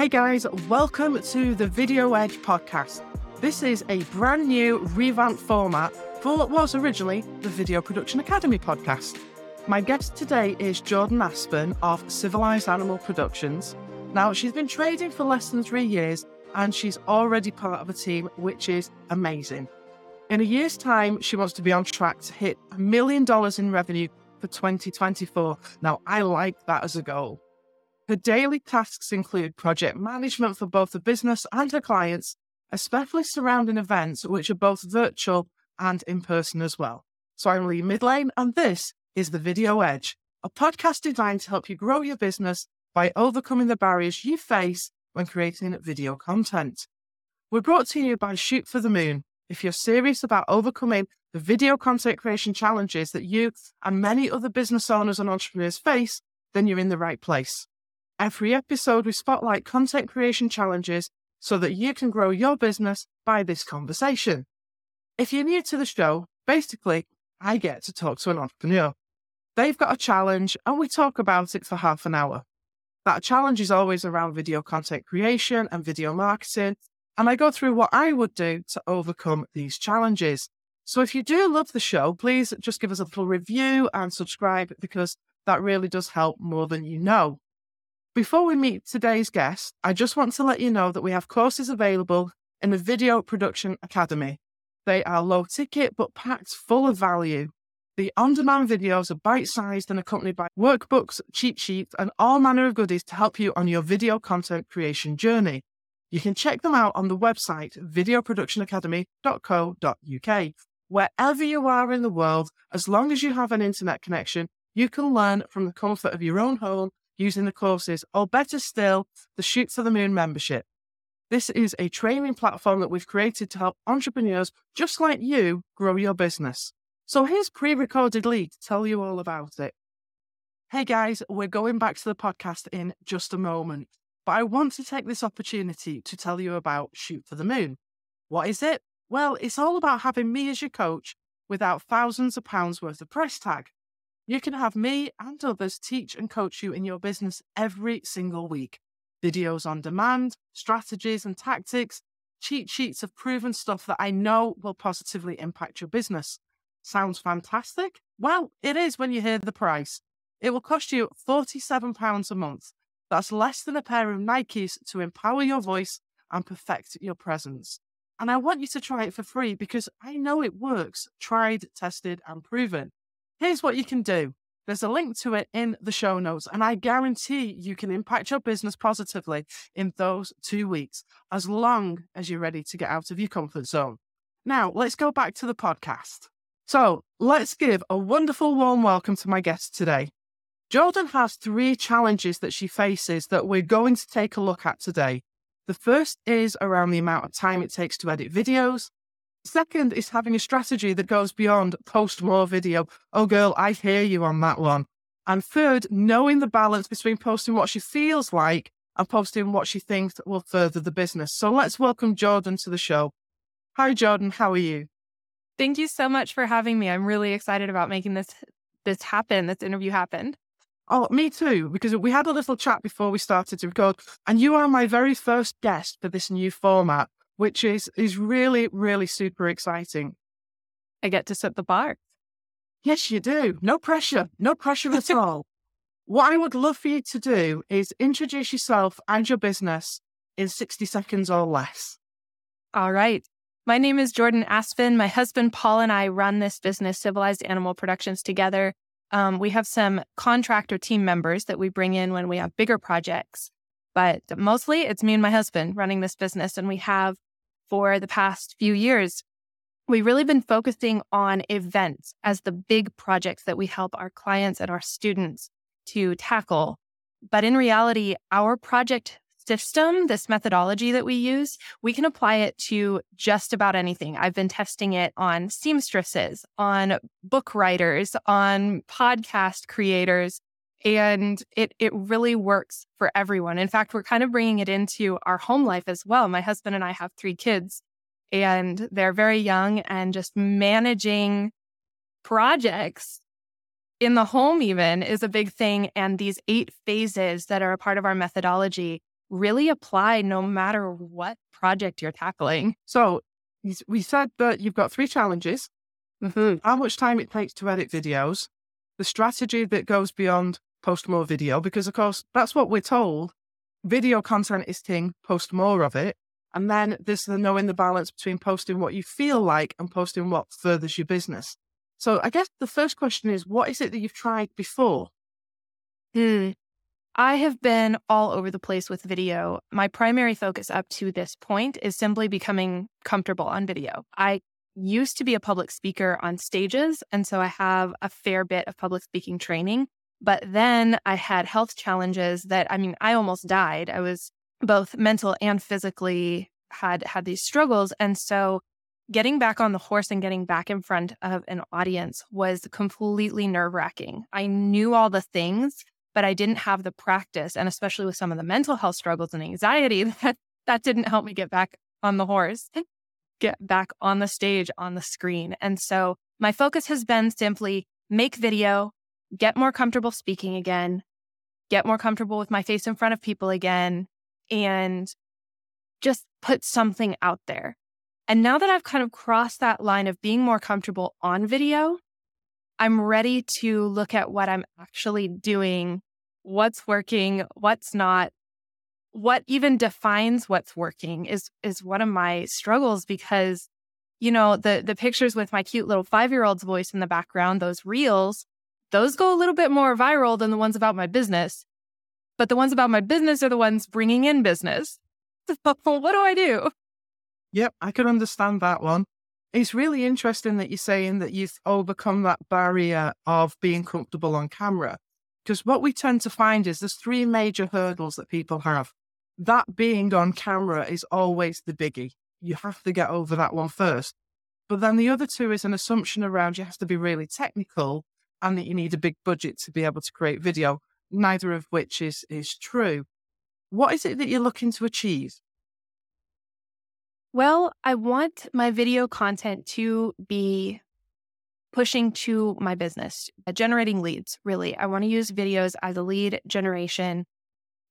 Hey guys, welcome to the Video Edge podcast. This is a brand new revamped format for what was originally the Video Production Academy podcast. My guest today is Jordan Aspen of Civilized Animal Productions. Now, she's been trading for less than three years and she's already part of a team, which is amazing. In a year's time, she wants to be on track to hit a million dollars in revenue for 2024. Now, I like that as a goal. Her daily tasks include project management for both the business and her clients, especially surrounding events which are both virtual and in person as well. So I'm Lee Midlane, and this is The Video Edge, a podcast designed to help you grow your business by overcoming the barriers you face when creating video content. We're brought to you by Shoot for the Moon. If you're serious about overcoming the video content creation challenges that you and many other business owners and entrepreneurs face, then you're in the right place. Every episode, we spotlight content creation challenges so that you can grow your business by this conversation. If you're new to the show, basically, I get to talk to an entrepreneur. They've got a challenge and we talk about it for half an hour. That challenge is always around video content creation and video marketing. And I go through what I would do to overcome these challenges. So if you do love the show, please just give us a little review and subscribe because that really does help more than you know. Before we meet today's guest, I just want to let you know that we have courses available in the Video Production Academy. They are low ticket but packed full of value. The on demand videos are bite sized and accompanied by workbooks, cheat sheets, and all manner of goodies to help you on your video content creation journey. You can check them out on the website videoproductionacademy.co.uk. Wherever you are in the world, as long as you have an internet connection, you can learn from the comfort of your own home using the courses, or better still, the Shoot for the Moon membership. This is a training platform that we've created to help entrepreneurs just like you grow your business. So here's pre recorded Lee to tell you all about it. Hey guys, we're going back to the podcast in just a moment, but I want to take this opportunity to tell you about Shoot for the Moon. What is it? Well, it's all about having me as your coach without thousands of pounds worth of price tag. You can have me and others teach and coach you in your business every single week. Videos on demand, strategies and tactics, cheat sheets of proven stuff that I know will positively impact your business. Sounds fantastic? Well, it is when you hear the price. It will cost you £47 a month. That's less than a pair of Nikes to empower your voice and perfect your presence. And I want you to try it for free because I know it works, tried, tested, and proven. Here's what you can do. There's a link to it in the show notes, and I guarantee you can impact your business positively in those two weeks, as long as you're ready to get out of your comfort zone. Now, let's go back to the podcast. So, let's give a wonderful warm welcome to my guest today. Jordan has three challenges that she faces that we're going to take a look at today. The first is around the amount of time it takes to edit videos. Second is having a strategy that goes beyond post more video. Oh, girl, I hear you on that one. And third, knowing the balance between posting what she feels like and posting what she thinks will further the business. So let's welcome Jordan to the show. Hi, Jordan. How are you? Thank you so much for having me. I'm really excited about making this this happen. This interview happen. Oh, me too, because we had a little chat before we started to record, and you are my very first guest for this new format which is is really really super exciting. I get to set the bar. Yes, you do. No pressure. No pressure at all. What I would love for you to do is introduce yourself and your business in 60 seconds or less. All right. My name is Jordan Aspen. My husband Paul and I run this business, Civilized Animal Productions, together. Um, we have some contractor team members that we bring in when we have bigger projects, but mostly it's me and my husband running this business. And we have for the past few years, we've really been focusing on events as the big projects that we help our clients and our students to tackle. But in reality, our project system, this methodology that we use, we can apply it to just about anything. I've been testing it on seamstresses, on book writers, on podcast creators, and it it really works for everyone. In fact, we're kind of bringing it into our home life as well. My husband and I have three kids, and they're very young, and just managing projects in the home even is a big thing. And these eight phases that are a part of our methodology really apply no matter what project you're tackling. So we said that you've got three challenges mm-hmm. how much time it takes to edit videos, the strategy that goes beyond post more video, because of course, that's what we're told. Video content is king, post more of it. And then there's the knowing the balance between posting what you feel like and posting what furthers your business. So I guess the first question is what is it that you've tried before? Hmm. I have been all over the place with video. My primary focus up to this point is simply becoming comfortable on video. I used to be a public speaker on stages, and so I have a fair bit of public speaking training. But then I had health challenges that, I mean, I almost died. I was both mental and physically had had these struggles. And so getting back on the horse and getting back in front of an audience was completely nerve wracking. I knew all the things, but I didn't have the practice. And especially with some of the mental health struggles and anxiety, that, that didn't help me get back on the horse, get back on the stage, on the screen. And so my focus has been simply make video, get more comfortable speaking again, get more comfortable with my face in front of people again, and just put something out there. And now that I've kind of crossed that line of being more comfortable on video, I'm ready to look at what I'm actually doing, what's working, what's not. What even defines what's working is is one of my struggles because you know the the pictures with my cute little 5-year-old's voice in the background, those reels, those go a little bit more viral than the ones about my business. But the ones about my business are the ones bringing in business. What do I do? Yep, I can understand that one. It's really interesting that you're saying that you've overcome that barrier of being comfortable on camera. Because what we tend to find is there's three major hurdles that people have. That being on camera is always the biggie. You have to get over that one first. But then the other two is an assumption around you have to be really technical and that you need a big budget to be able to create video, neither of which is, is true. What is it that you're looking to achieve? Well, I want my video content to be pushing to my business, uh, generating leads, really. I want to use videos as a lead generation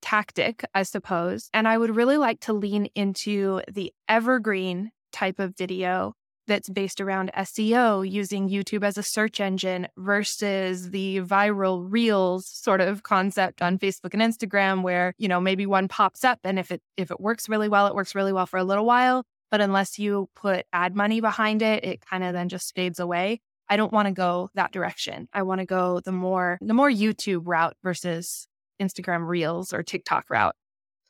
tactic, I suppose. And I would really like to lean into the evergreen type of video that's based around SEO, using YouTube as a search engine versus the viral reels sort of concept on Facebook and Instagram where, you know, maybe one pops up and if it if it works really well, it works really well for a little while, but unless you put ad money behind it, it kind of then just fades away. I don't want to go that direction. I want to go the more the more YouTube route versus Instagram Reels or TikTok route.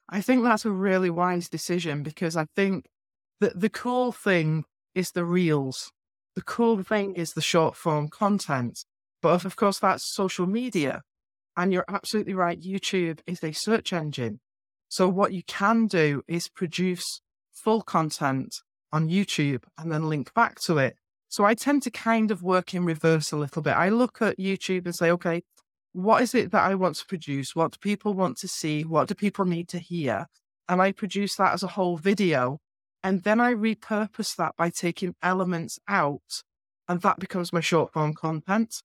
I think that's a really wise decision because I think that the cool thing is the reels. The cool thing is the short form content. But of course, that's social media. And you're absolutely right. YouTube is a search engine. So what you can do is produce full content on YouTube and then link back to it. So I tend to kind of work in reverse a little bit. I look at YouTube and say, okay, what is it that I want to produce? What do people want to see? What do people need to hear? And I produce that as a whole video and then I repurpose that by taking elements out, and that becomes my short form content.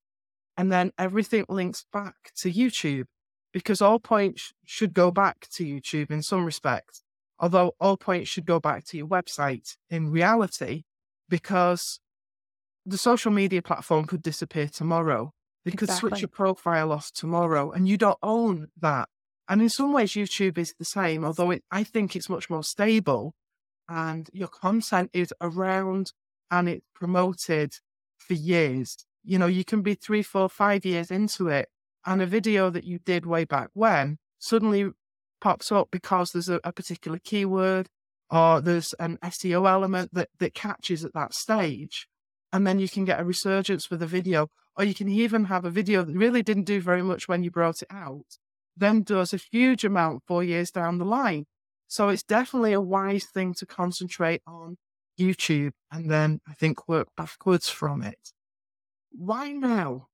And then everything links back to YouTube because all points should go back to YouTube in some respects, although all points should go back to your website in reality because the social media platform could disappear tomorrow. They exactly. could switch your profile off tomorrow and you don't own that. And in some ways, YouTube is the same, although it, I think it's much more stable and your content is around and it's promoted for years. You know, you can be three, four, five years into it, and a video that you did way back when suddenly pops up because there's a, a particular keyword or there's an SEO element that, that catches at that stage. And then you can get a resurgence with a video, or you can even have a video that really didn't do very much when you brought it out, then does a huge amount four years down the line. So it's definitely a wise thing to concentrate on YouTube and then I think work backwards from it. Why now?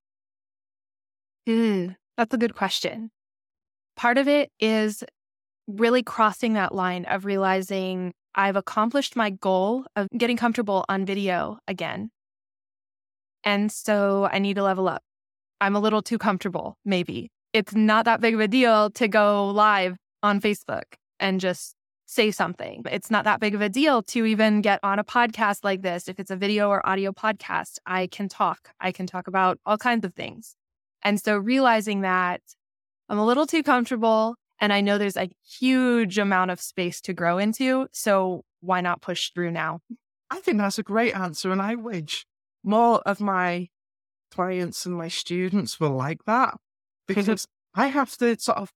Mm, that's a good question. Part of it is really crossing that line of realizing I've accomplished my goal of getting comfortable on video again. And so I need to level up. I'm a little too comfortable, maybe. It's not that big of a deal to go live on Facebook and just say something. It's not that big of a deal to even get on a podcast like this. If it's a video or audio podcast, I can talk. I can talk about all kinds of things. And so realizing that I'm a little too comfortable and I know there's a huge amount of space to grow into. So why not push through now? I think that's a great answer. And I wish more of my clients and my students were like that because I have to sort of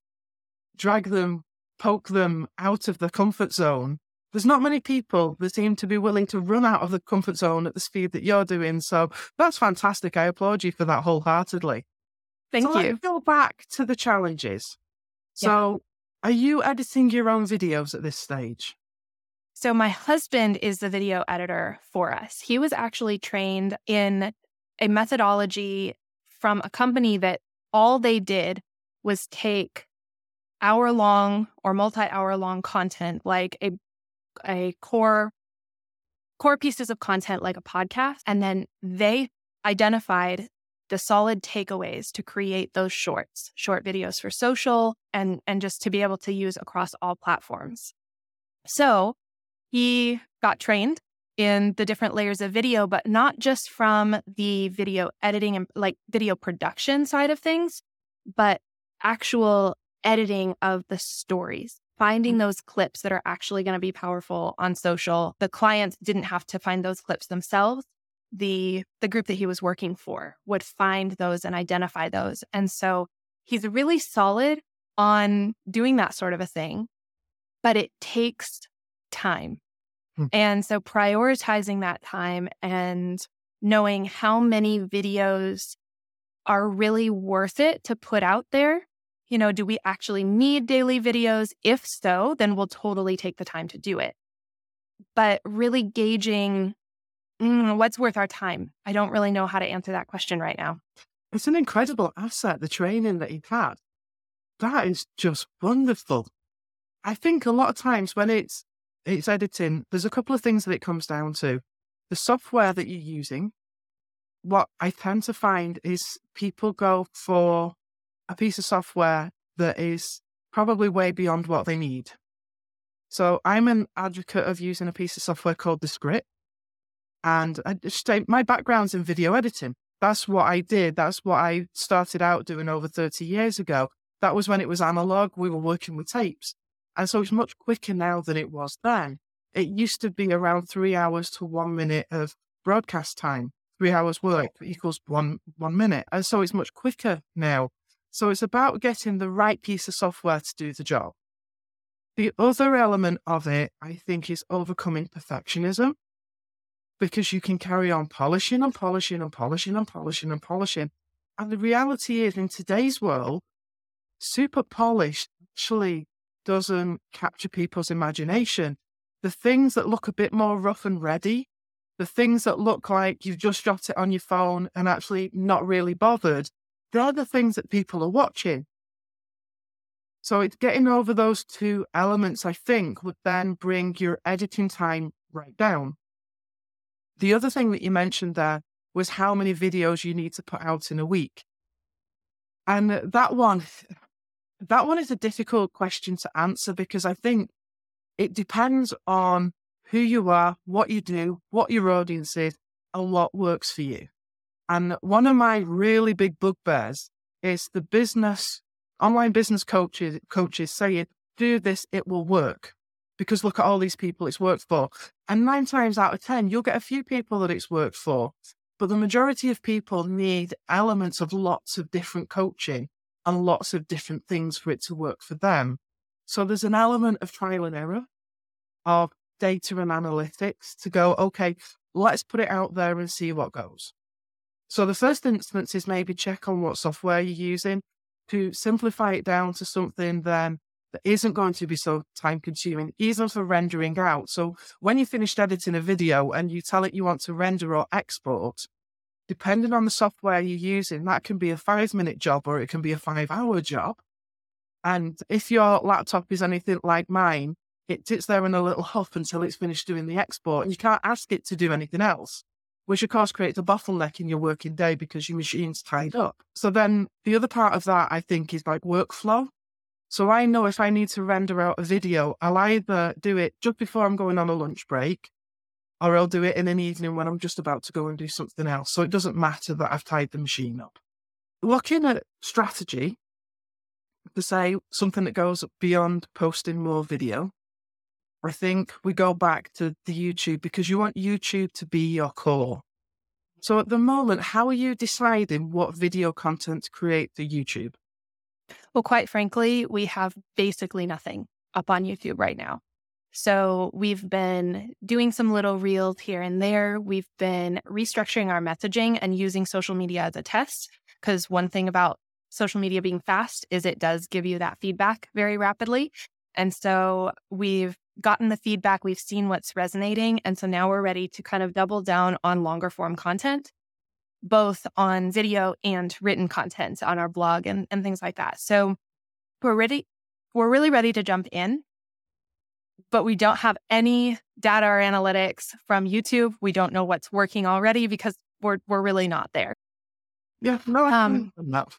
drag them, poke them out of the comfort zone. There's not many people that seem to be willing to run out of the comfort zone at the speed that you're doing. So that's fantastic. I applaud you for that wholeheartedly. Thank so you. go back to the challenges. So, yeah. are you editing your own videos at this stage? So, my husband is the video editor for us. He was actually trained in a methodology from a company that all they did was take hour long or multi hour long content, like a, a core core pieces of content like a podcast and then they identified the solid takeaways to create those shorts, short videos for social and and just to be able to use across all platforms. So, he got trained in the different layers of video, but not just from the video editing and like video production side of things, but actual editing of the stories, finding mm. those clips that are actually going to be powerful on social. The clients didn't have to find those clips themselves the the group that he was working for would find those and identify those. And so he's really solid on doing that sort of a thing, but it takes time. Hmm. And so prioritizing that time and knowing how many videos are really worth it to put out there. You know, do we actually need daily videos? If so, then we'll totally take the time to do it. But really gauging Mm, what's worth our time? I don't really know how to answer that question right now. It's an incredible asset, the training that you've had. That is just wonderful. I think a lot of times when it's it's editing, there's a couple of things that it comes down to. The software that you're using, what I tend to find is people go for a piece of software that is probably way beyond what they need. So I'm an advocate of using a piece of software called Descript. And I just, my background's in video editing. That's what I did. That's what I started out doing over 30 years ago. That was when it was analog. We were working with tapes. And so it's much quicker now than it was then. It used to be around three hours to one minute of broadcast time. Three hours work oh. equals one, one minute. And so it's much quicker now. So it's about getting the right piece of software to do the job. The other element of it, I think, is overcoming perfectionism because you can carry on polishing and polishing and polishing and polishing and polishing. And the reality is, in today's world, super polished actually doesn't capture people's imagination. The things that look a bit more rough and ready, the things that look like you've just dropped it on your phone and actually not really bothered, they're the things that people are watching. So it's getting over those two elements, I think, would then bring your editing time right down. The other thing that you mentioned there was how many videos you need to put out in a week. And that one, that one is a difficult question to answer because I think it depends on who you are, what you do, what your audience is, and what works for you. And one of my really big bugbears is the business, online business coaches, coaches saying, do this, it will work because look at all these people it's worked for. And nine times out of 10, you'll get a few people that it's worked for. But the majority of people need elements of lots of different coaching and lots of different things for it to work for them. So there's an element of trial and error, of data and analytics to go, okay, let's put it out there and see what goes. So the first instance is maybe check on what software you're using to simplify it down to something then that isn't going to be so time consuming, even for rendering out. So when you finished editing a video and you tell it you want to render or export, depending on the software you're using, that can be a five minute job or it can be a five hour job. And if your laptop is anything like mine, it sits there in a little huff until it's finished doing the export and you can't ask it to do anything else, which of course creates a bottleneck in your working day because your machine's tied up. So then the other part of that, I think, is like workflow. So I know if I need to render out a video, I'll either do it just before I'm going on a lunch break, or I'll do it in an evening when I'm just about to go and do something else. So it doesn't matter that I've tied the machine up. Looking at strategy, to say something that goes beyond posting more video, I think we go back to the YouTube because you want YouTube to be your core. So at the moment, how are you deciding what video content to create for YouTube? Well, quite frankly, we have basically nothing up on YouTube right now. So we've been doing some little reels here and there. We've been restructuring our messaging and using social media as a test. Because one thing about social media being fast is it does give you that feedback very rapidly. And so we've gotten the feedback, we've seen what's resonating. And so now we're ready to kind of double down on longer form content both on video and written content on our blog and, and things like that. So we're ready, we're really ready to jump in, but we don't have any data or analytics from YouTube. We don't know what's working already because we're we're really not there. Yeah, no, um, enough.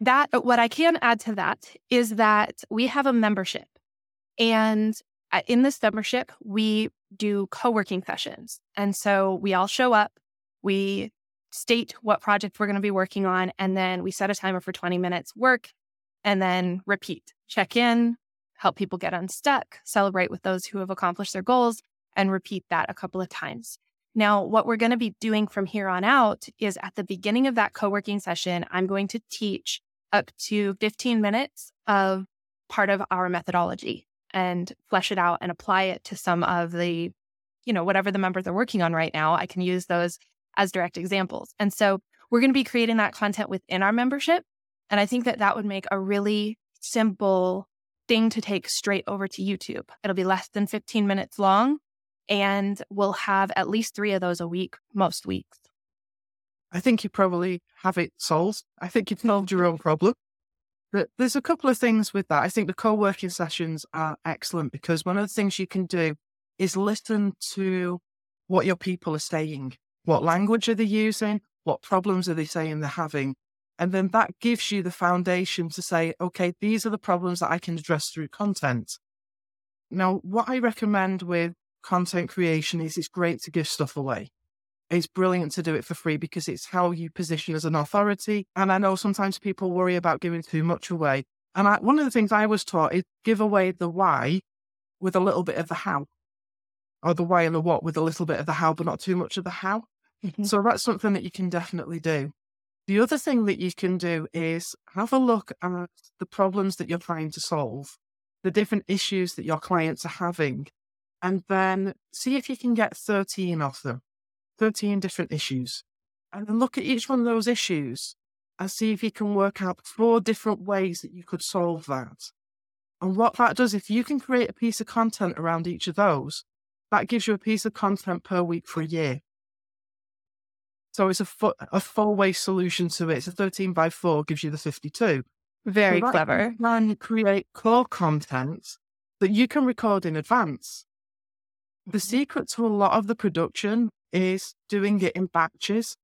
That what I can add to that is that we have a membership, and in this membership we do co-working sessions, and so we all show up. We state what project we're going to be working on, and then we set a timer for 20 minutes, work, and then repeat. Check in, help people get unstuck, celebrate with those who have accomplished their goals, and repeat that a couple of times. Now, what we're going to be doing from here on out is at the beginning of that co working session, I'm going to teach up to 15 minutes of part of our methodology and flesh it out and apply it to some of the, you know, whatever the members are working on right now. I can use those as direct examples. And so we're going to be creating that content within our membership. And I think that that would make a really simple thing to take straight over to YouTube. It'll be less than 15 minutes long and we'll have at least three of those a week, most weeks. I think you probably have it solved. I think you've solved your own problem. But there's a couple of things with that. I think the co working sessions are excellent because one of the things you can do is listen to what your people are saying. What language are they using? What problems are they saying they're having? And then that gives you the foundation to say, okay, these are the problems that I can address through content. Now, what I recommend with content creation is it's great to give stuff away. It's brilliant to do it for free because it's how you position as an authority. And I know sometimes people worry about giving too much away. And I, one of the things I was taught is give away the why with a little bit of the how, or the why and the what with a little bit of the how, but not too much of the how. Mm-hmm. So that's something that you can definitely do. The other thing that you can do is have a look at the problems that you're trying to solve, the different issues that your clients are having, and then see if you can get 13 of them, 13 different issues. And then look at each one of those issues and see if you can work out four different ways that you could solve that. And what that does, if you can create a piece of content around each of those, that gives you a piece of content per week for a year. So it's a, fo- a four way solution to it. So 13 by 4 gives you the 52. Very so clever. And create core content that you can record in advance. The mm-hmm. secret to a lot of the production is doing it in batches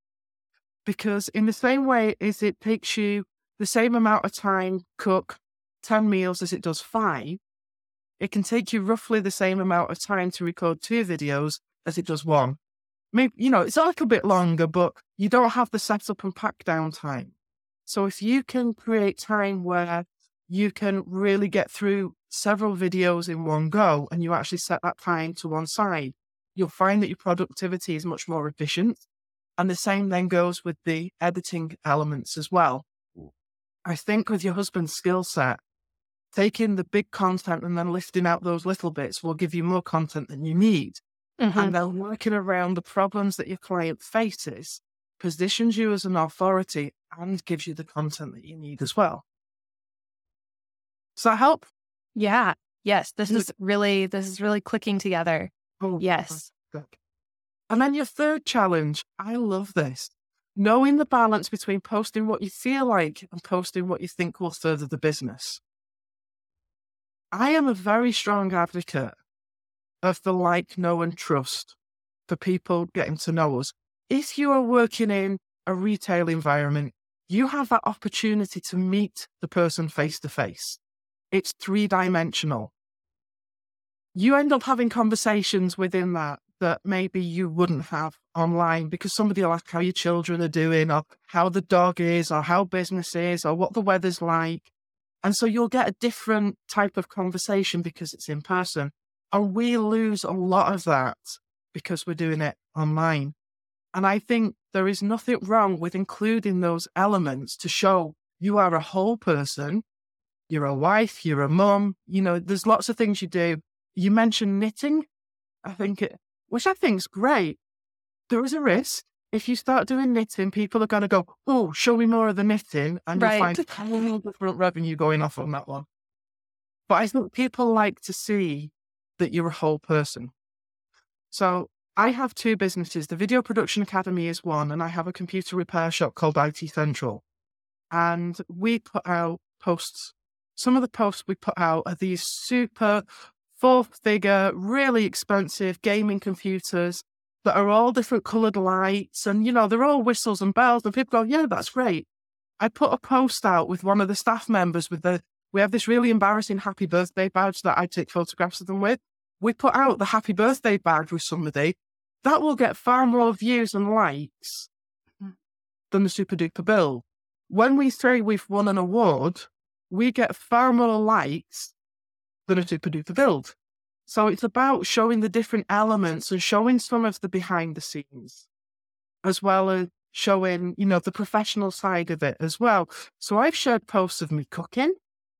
because in the same way as it takes you the same amount of time cook 10 meals as it does five, it can take you roughly the same amount of time to record two videos as it does one maybe you know it's a little bit longer, but you don't have the setup and pack down time. So if you can create time where you can really get through several videos in one go and you actually set that time to one side, you'll find that your productivity is much more efficient. And the same then goes with the editing elements as well. I think with your husband's skill set, taking the big content and then lifting out those little bits will give you more content than you need. Mm-hmm. And then working around the problems that your client faces positions you as an authority and gives you the content that you need as well. Does that help? Yeah. Yes. This is really this is really clicking together. Oh, yes. And then your third challenge, I love this. Knowing the balance between posting what you feel like and posting what you think will further the business. I am a very strong advocate of the like, know, and trust for people getting to know us. If you are working in a retail environment, you have that opportunity to meet the person face to face. it's three dimensional. You end up having conversations within that that maybe you wouldn't have online because somebody will ask how your children are doing or how the dog is or how business is or what the weather's like. And so you'll get a different type of conversation because it's in person. And we lose a lot of that because we're doing it online. And I think there is nothing wrong with including those elements to show you are a whole person. You're a wife, you're a mum, you know, there's lots of things you do. You mentioned knitting. I think it, which I think is great. There is a risk. If you start doing knitting, people are going to go, oh, show me more of the knitting. And right. you'll find a little different revenue going off on that one. But I think people like to see that you're a whole person. So I have two businesses. The Video Production Academy is one, and I have a computer repair shop called IT Central. And we put out posts. Some of the posts we put out are these super four figure, really expensive gaming computers that are all different coloured lights. And, you know, they're all whistles and bells. And people go, yeah, that's great. I put a post out with one of the staff members with the, we have this really embarrassing happy birthday badge that I take photographs of them with. We put out the happy birthday badge with somebody. That will get far more views and likes mm. than the super duper bill. When we say we've won an award, we get far more likes than a super duper build. So it's about showing the different elements and showing some of the behind the scenes, as well as showing, you know, the professional side of it as well. So I've shared posts of me cooking.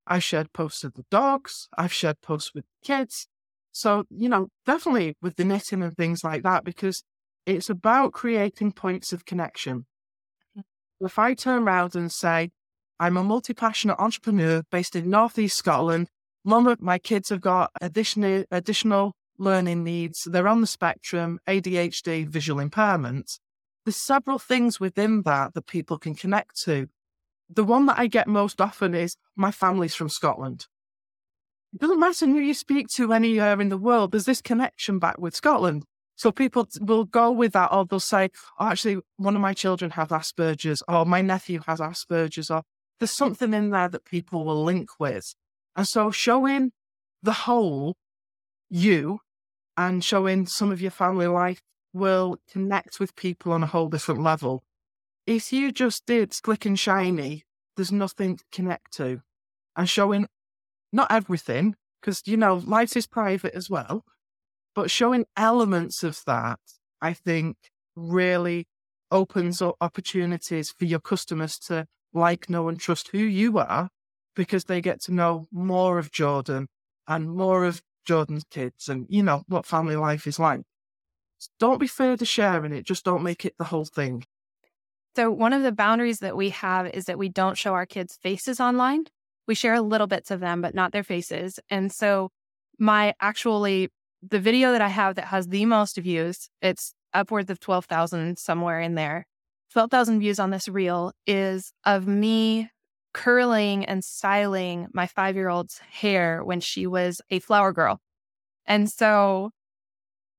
I've shared posts of the dogs. I've shared posts with kids. So, you know, definitely with the knitting and things like that, because it's about creating points of connection. Mm-hmm. If I turn around and say, I'm a multi passionate entrepreneur based in Northeast Scotland Mum, my kids have got additional additional learning needs. They're on the spectrum, ADHD, visual impairment. There's several things within that that people can connect to. The one that I get most often is my family's from Scotland. It doesn't matter who you speak to anywhere in the world, there's this connection back with Scotland. So people will go with that, or they'll say, oh, actually, one of my children has Asperger's, or my nephew has Asperger's, or there's something in there that people will link with. And so showing the whole you and showing some of your family life will connect with people on a whole different level. If you just did slick and shiny, there's nothing to connect to. And showing not everything, because, you know, life is private as well, but showing elements of that, I think really opens up opportunities for your customers to like, know, and trust who you are because they get to know more of Jordan and more of Jordan's kids and, you know, what family life is like. Don't be afraid of sharing it, just don't make it the whole thing. So, one of the boundaries that we have is that we don't show our kids' faces online. We share little bits of them, but not their faces. And so, my actually, the video that I have that has the most views, it's upwards of 12,000 somewhere in there. 12,000 views on this reel is of me curling and styling my five year old's hair when she was a flower girl. And so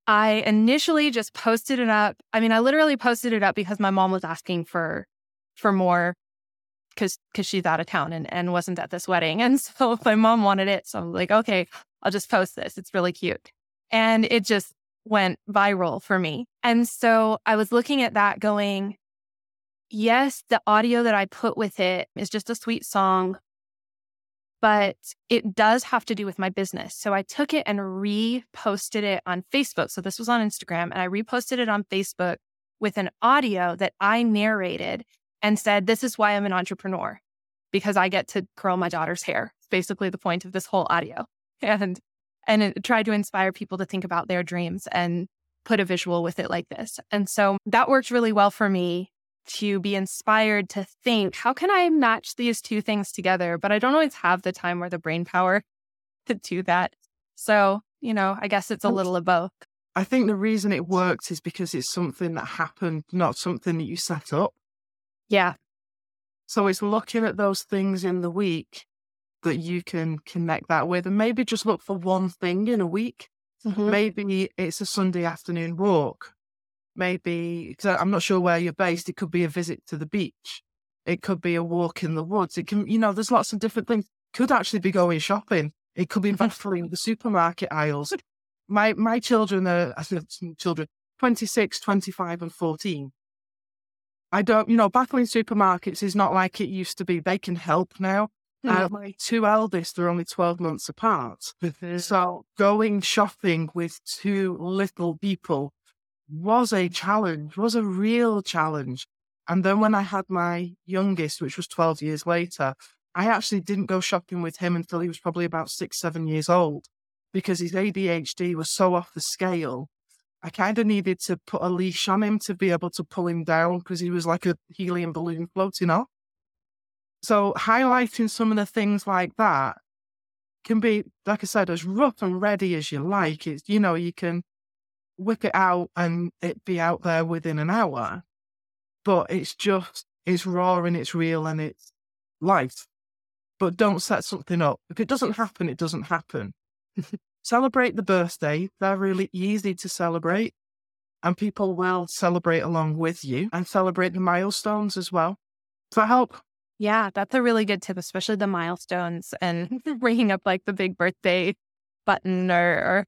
I initially just posted it up. I mean, I literally posted it up because my mom was asking for for more because because she's out of town and, and wasn't at this wedding. And so my mom wanted it. So I'm like, okay, I'll just post this. It's really cute. And it just went viral for me. And so I was looking at that going, yes, the audio that I put with it is just a sweet song, but it does have to do with my business. So I took it and reposted it on Facebook. So this was on Instagram, and I reposted it on Facebook with an audio that I narrated and said, This is why I'm an entrepreneur, because I get to curl my daughter's hair. It's basically the point of this whole audio. And and it tried to inspire people to think about their dreams and put a visual with it like this. And so that worked really well for me to be inspired to think, how can I match these two things together? But I don't always have the time or the brain power to do that. So, you know, I guess it's a little of both. I think the reason it worked is because it's something that happened, not something that you set up. Yeah. So it's looking at those things in the week that you can connect that with and maybe just look for one thing in a week. Mm-hmm. Maybe it's a Sunday afternoon walk maybe because I'm not sure where you're based. It could be a visit to the beach. It could be a walk in the woods. It can, you know, there's lots of different things. could actually be going shopping. It could be battling the supermarket aisles. My my children are I said children 26, 25 and 14. I don't, you know, battling supermarkets is not like it used to be. They can help now. Uh, my two eldest are only 12 months apart. so going shopping with two little people was a challenge, was a real challenge. And then when I had my youngest, which was 12 years later, I actually didn't go shopping with him until he was probably about six, seven years old because his ADHD was so off the scale. I kind of needed to put a leash on him to be able to pull him down because he was like a helium balloon floating off. So highlighting some of the things like that can be, like I said, as rough and ready as you like. It's, you know, you can whip it out and it be out there within an hour, but it's just, it's raw and it's real and it's life. But don't set something up. If it doesn't happen, it doesn't happen. celebrate the birthday. They're really easy to celebrate. And people will celebrate along with you and celebrate the milestones as well. Does that help? Yeah, that's a really good tip, especially the milestones and bringing up like the big birthday button or, or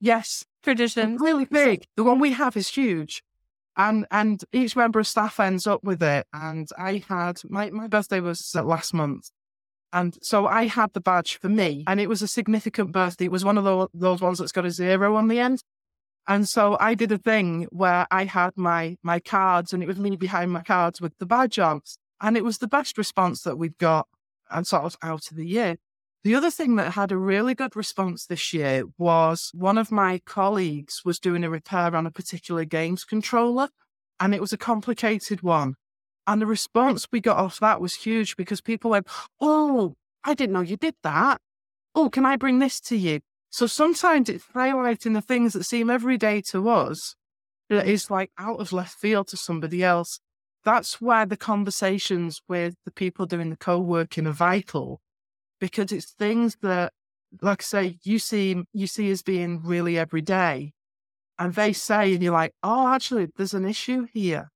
yes, tradition. Really big. The one we have is huge. And and each member of staff ends up with it. And I had my, my birthday was last month. And so I had the badge for me, and it was a significant birthday. It was one of those, those ones that's got a zero on the end. And so I did a thing where I had my my cards, and it was me behind my cards with the badge on, and it was the best response that we'd got, and sort of out of the year. The other thing that had a really good response this year was one of my colleagues was doing a repair on a particular games controller, and it was a complicated one. And the response we got off that was huge because people went, Oh, I didn't know you did that. Oh, can I bring this to you? So sometimes it's highlighting the things that seem everyday to us that is like out of left field to somebody else. That's where the conversations with the people doing the co working are vital because it's things that, like I say, you see, you see as being really everyday. And they say, and you're like, oh, actually, there's an issue here.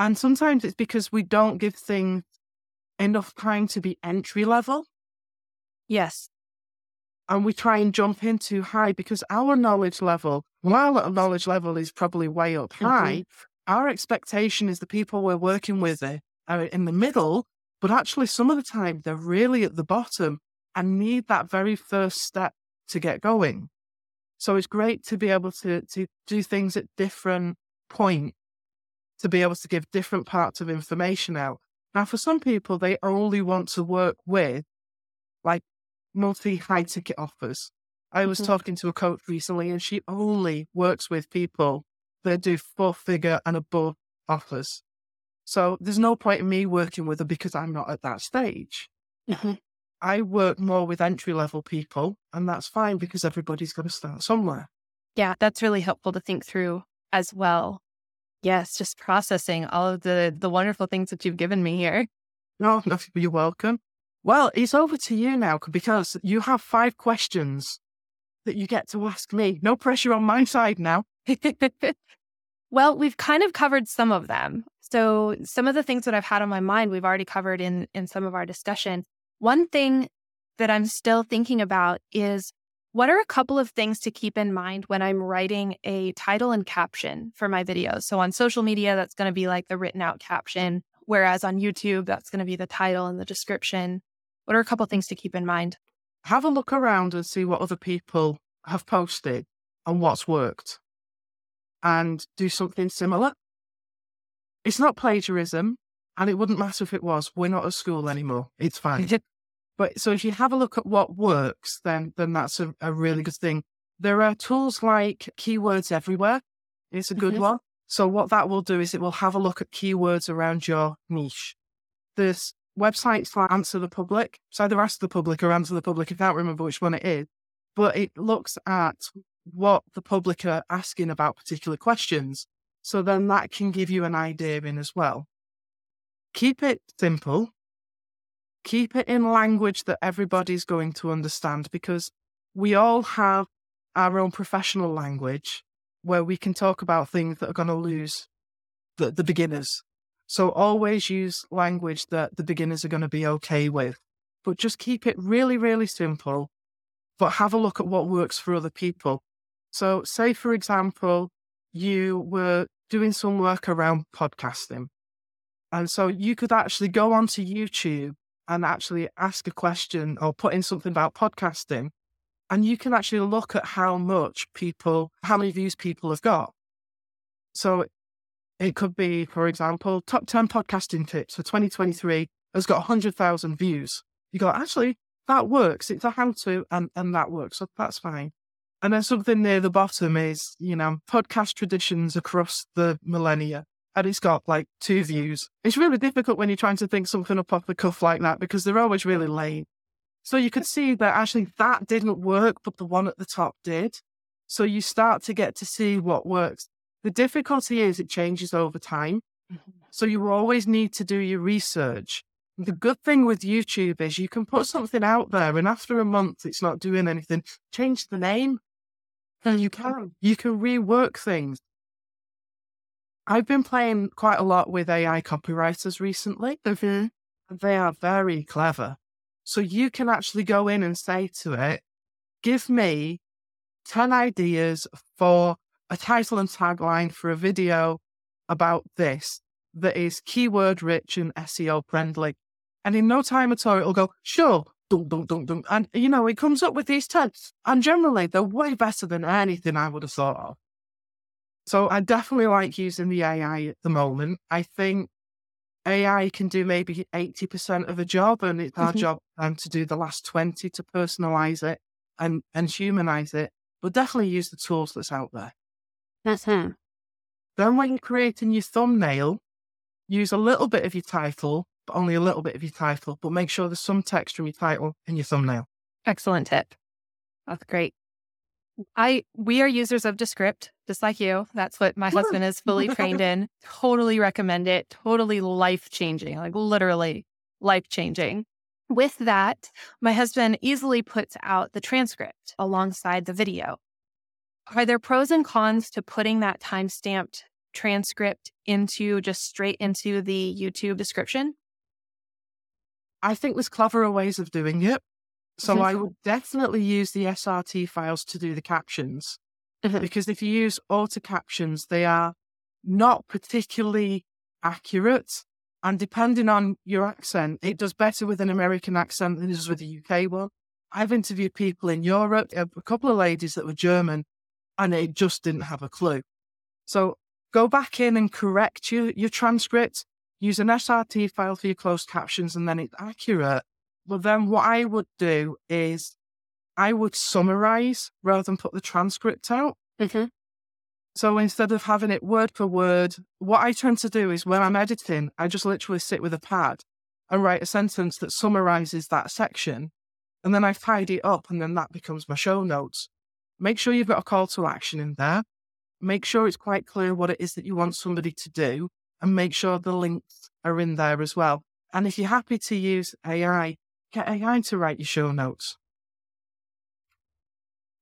And sometimes it's because we don't give things enough time to be entry level. Yes. And we try and jump in too high because our knowledge level, while our knowledge level is probably way up mm-hmm. high, mm-hmm. our expectation is the people we're working with are in the middle, but actually some of the time they're really at the bottom and need that very first step to get going. So it's great to be able to to do things at different points to be able to give different parts of information out. Now, for some people, they only want to work with like multi high ticket offers. I was mm-hmm. talking to a coach recently and she only works with people that do four figure and above offers. So there's no point in me working with her because I'm not at that stage. Mm-hmm. I work more with entry level people, and that's fine because everybody's going to start somewhere. Yeah, that's really helpful to think through as well. Yes, just processing all of the the wonderful things that you've given me here. No, no, you're welcome. Well, it's over to you now because you have five questions that you get to ask me. No pressure on my side now. well, we've kind of covered some of them. So some of the things that I've had on my mind, we've already covered in in some of our discussion. One thing that I'm still thinking about is what are a couple of things to keep in mind when I'm writing a title and caption for my videos? So on social media, that's going to be like the written out caption, whereas on YouTube, that's going to be the title and the description. What are a couple of things to keep in mind? Have a look around and see what other people have posted and what's worked and do something similar. It's not plagiarism, and it wouldn't matter if it was. We're not at school anymore. It's fine. But so if you have a look at what works, then then that's a, a really good thing. There are tools like Keywords Everywhere. It's a good mm-hmm. one. So what that will do is it will have a look at keywords around your niche. There's websites like Answer the Public. It's either Ask the Public or Answer the Public. I can't remember which one it is. But it looks at what the public are asking about particular questions. So then that can give you an idea in as well. Keep it simple keep it in language that everybody's going to understand because we all have our own professional language where we can talk about things that are going to lose the, the beginners. So always use language that the beginners are going to be okay with. but just keep it really, really simple, but have a look at what works for other people. So, say, for example, you were doing some work around podcasting. And so you could actually go onto YouTube and actually ask a question or put in something about podcasting. And you can actually look at how much people, how many views people have got. So it could be, for example, top 10 podcasting tips for 2023 has got 100,000 views. You go, actually, that works. It's a how to, and, and that works. So that's fine. And then something near the bottom is, you know, podcast traditions across the millennia. And it's got like two views. It's really difficult when you're trying to think something up off the cuff like that because they're always really lame. So you could see that actually that didn't work, but the one at the top did. So you start to get to see what works. The difficulty is it changes over time. Mm-hmm. So you always need to do your research. The good thing with YouTube is you can put something out there and after a month it's not doing anything, change the name, and you can. You can rework things. I've been playing quite a lot with AI copywriters recently. Mm-hmm. They are very clever. So you can actually go in and say to it, give me 10 ideas for a title and tagline for a video about this that is keyword rich and SEO friendly. And in no time at all, it'll go, sure, dunk, dunk, dunk, dunk. And, you know, it comes up with these 10. And generally, they're way better than anything I would have thought of. So I definitely like using the AI at the moment. I think AI can do maybe 80% of a job, and it's our mm-hmm. job um, to do the last 20 to personalize it and, and humanize it. But definitely use the tools that's out there. That's him. Then when you're creating your thumbnail, use a little bit of your title but only a little bit of your title, but make sure there's some text from your title in your thumbnail. Excellent tip. That's great. I we are users of Descript, just like you. That's what my husband is fully trained in. Totally recommend it. Totally life changing, like literally life changing. With that, my husband easily puts out the transcript alongside the video. Are there pros and cons to putting that time stamped transcript into just straight into the YouTube description? I think there's cleverer ways of doing it. So mm-hmm. I would definitely use the SRT files to do the captions. Mm-hmm. Because if you use auto captions, they are not particularly accurate. And depending on your accent, it does better with an American accent than it does with a UK one. I've interviewed people in Europe, a couple of ladies that were German, and they just didn't have a clue. So go back in and correct your, your transcript use an SRT file for your closed captions and then it's accurate. But then what I would do is I would summarize rather than put the transcript out. Mm-hmm. So instead of having it word for word, what I tend to do is when I'm editing, I just literally sit with a pad and write a sentence that summarizes that section. And then I tidy it up and then that becomes my show notes. Make sure you've got a call to action in there. Make sure it's quite clear what it is that you want somebody to do and make sure the links are in there as well. And if you're happy to use AI, get AI to write your show notes.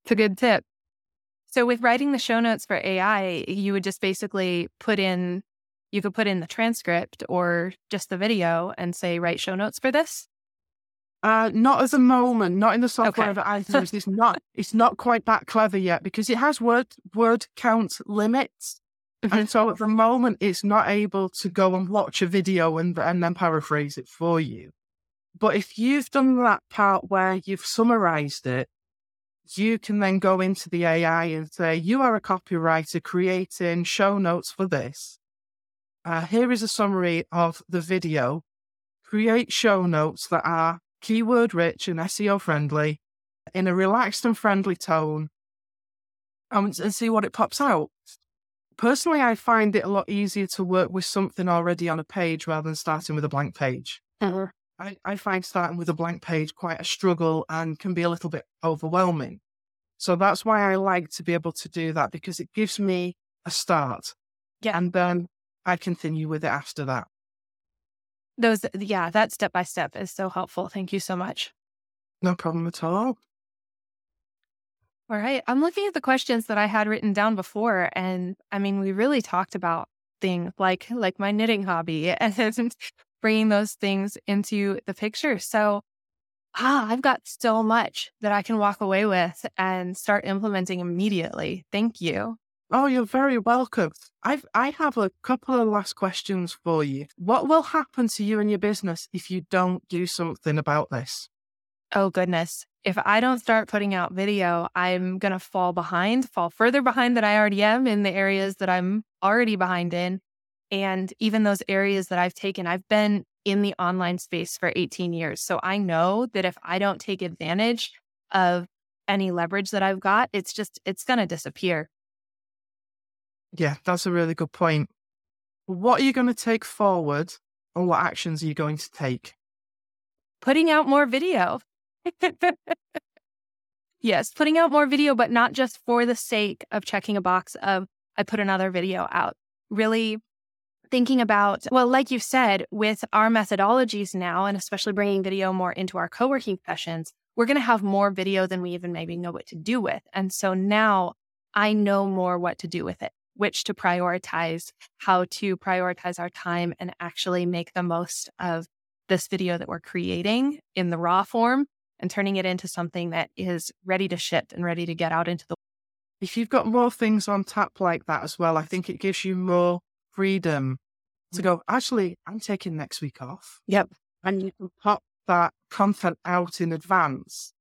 It's a good tip. So with writing the show notes for AI, you would just basically put in you could put in the transcript or just the video and say write show notes for this. Uh, not at the moment, not in the software okay. that I use. it's not it's not quite that clever yet because it has word word count limits. Mm-hmm. And so at the moment, it's not able to go and watch a video and, and then paraphrase it for you. But if you've done that part where you've summarized it, you can then go into the AI and say, You are a copywriter creating show notes for this. Uh, here is a summary of the video. Create show notes that are keyword rich and SEO friendly in a relaxed and friendly tone and, and see what it pops out personally, I find it a lot easier to work with something already on a page rather than starting with a blank page. Uh-huh. I, I find starting with a blank page quite a struggle and can be a little bit overwhelming. So that's why I like to be able to do that because it gives me a start. Yeah. And then I continue with it after that. Those, yeah, that step by step is so helpful. Thank you so much. No problem at all. All right. I'm looking at the questions that I had written down before. And I mean, we really talked about things like like my knitting hobby and bringing those things into the picture. So ah, I've got so much that I can walk away with and start implementing immediately. Thank you. Oh, you're very welcome. I've I have a couple of last questions for you. What will happen to you and your business if you don't do something about this? Oh goodness. If I don't start putting out video, I'm going to fall behind, fall further behind than I already am in the areas that I'm already behind in. And even those areas that I've taken, I've been in the online space for 18 years. So I know that if I don't take advantage of any leverage that I've got, it's just, it's going to disappear. Yeah, that's a really good point. What are you going to take forward and what actions are you going to take? Putting out more video. yes, putting out more video, but not just for the sake of checking a box of I put another video out. Really thinking about, well, like you said, with our methodologies now, and especially bringing video more into our co working sessions, we're going to have more video than we even maybe know what to do with. And so now I know more what to do with it, which to prioritize, how to prioritize our time and actually make the most of this video that we're creating in the raw form and turning it into something that is ready to ship and ready to get out into the world. if you've got more things on tap like that as well, I think it gives you more freedom to go, actually, I'm taking next week off. Yep. And you can pop that content out in advance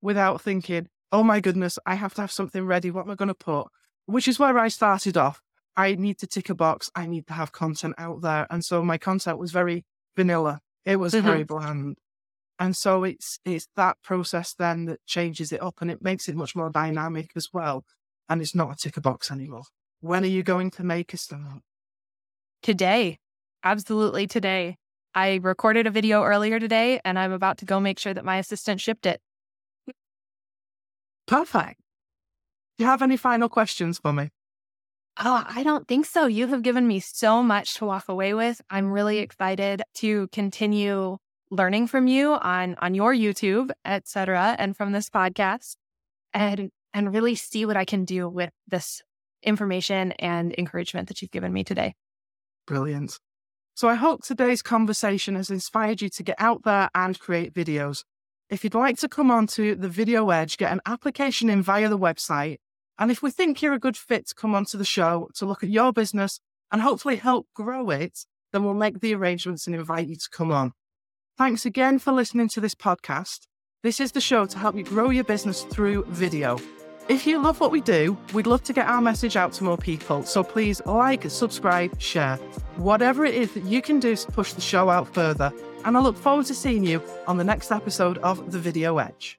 without thinking, oh my goodness, I have to have something ready. What am I going to put? Which is where I started off. I need to tick a box. I need to have content out there. And so my content was very vanilla. It was mm-hmm. very bland. And so it's it's that process then that changes it up and it makes it much more dynamic as well. And it's not a ticker box anymore. When are you going to make a start? Today. Absolutely today. I recorded a video earlier today and I'm about to go make sure that my assistant shipped it. Perfect. Do you have any final questions for me? Oh, I don't think so. You have given me so much to walk away with. I'm really excited to continue learning from you on on your YouTube, et cetera, and from this podcast, and and really see what I can do with this information and encouragement that you've given me today. Brilliant. So I hope today's conversation has inspired you to get out there and create videos. If you'd like to come on to the Video Edge, get an application in via the website. And if we think you're a good fit to come onto the show to look at your business and hopefully help grow it, then we'll make the arrangements and invite you to come on. Thanks again for listening to this podcast. This is the show to help you grow your business through video. If you love what we do, we'd love to get our message out to more people. So please like, subscribe, share. Whatever it is that you can do to push the show out further. And I look forward to seeing you on the next episode of The Video Edge.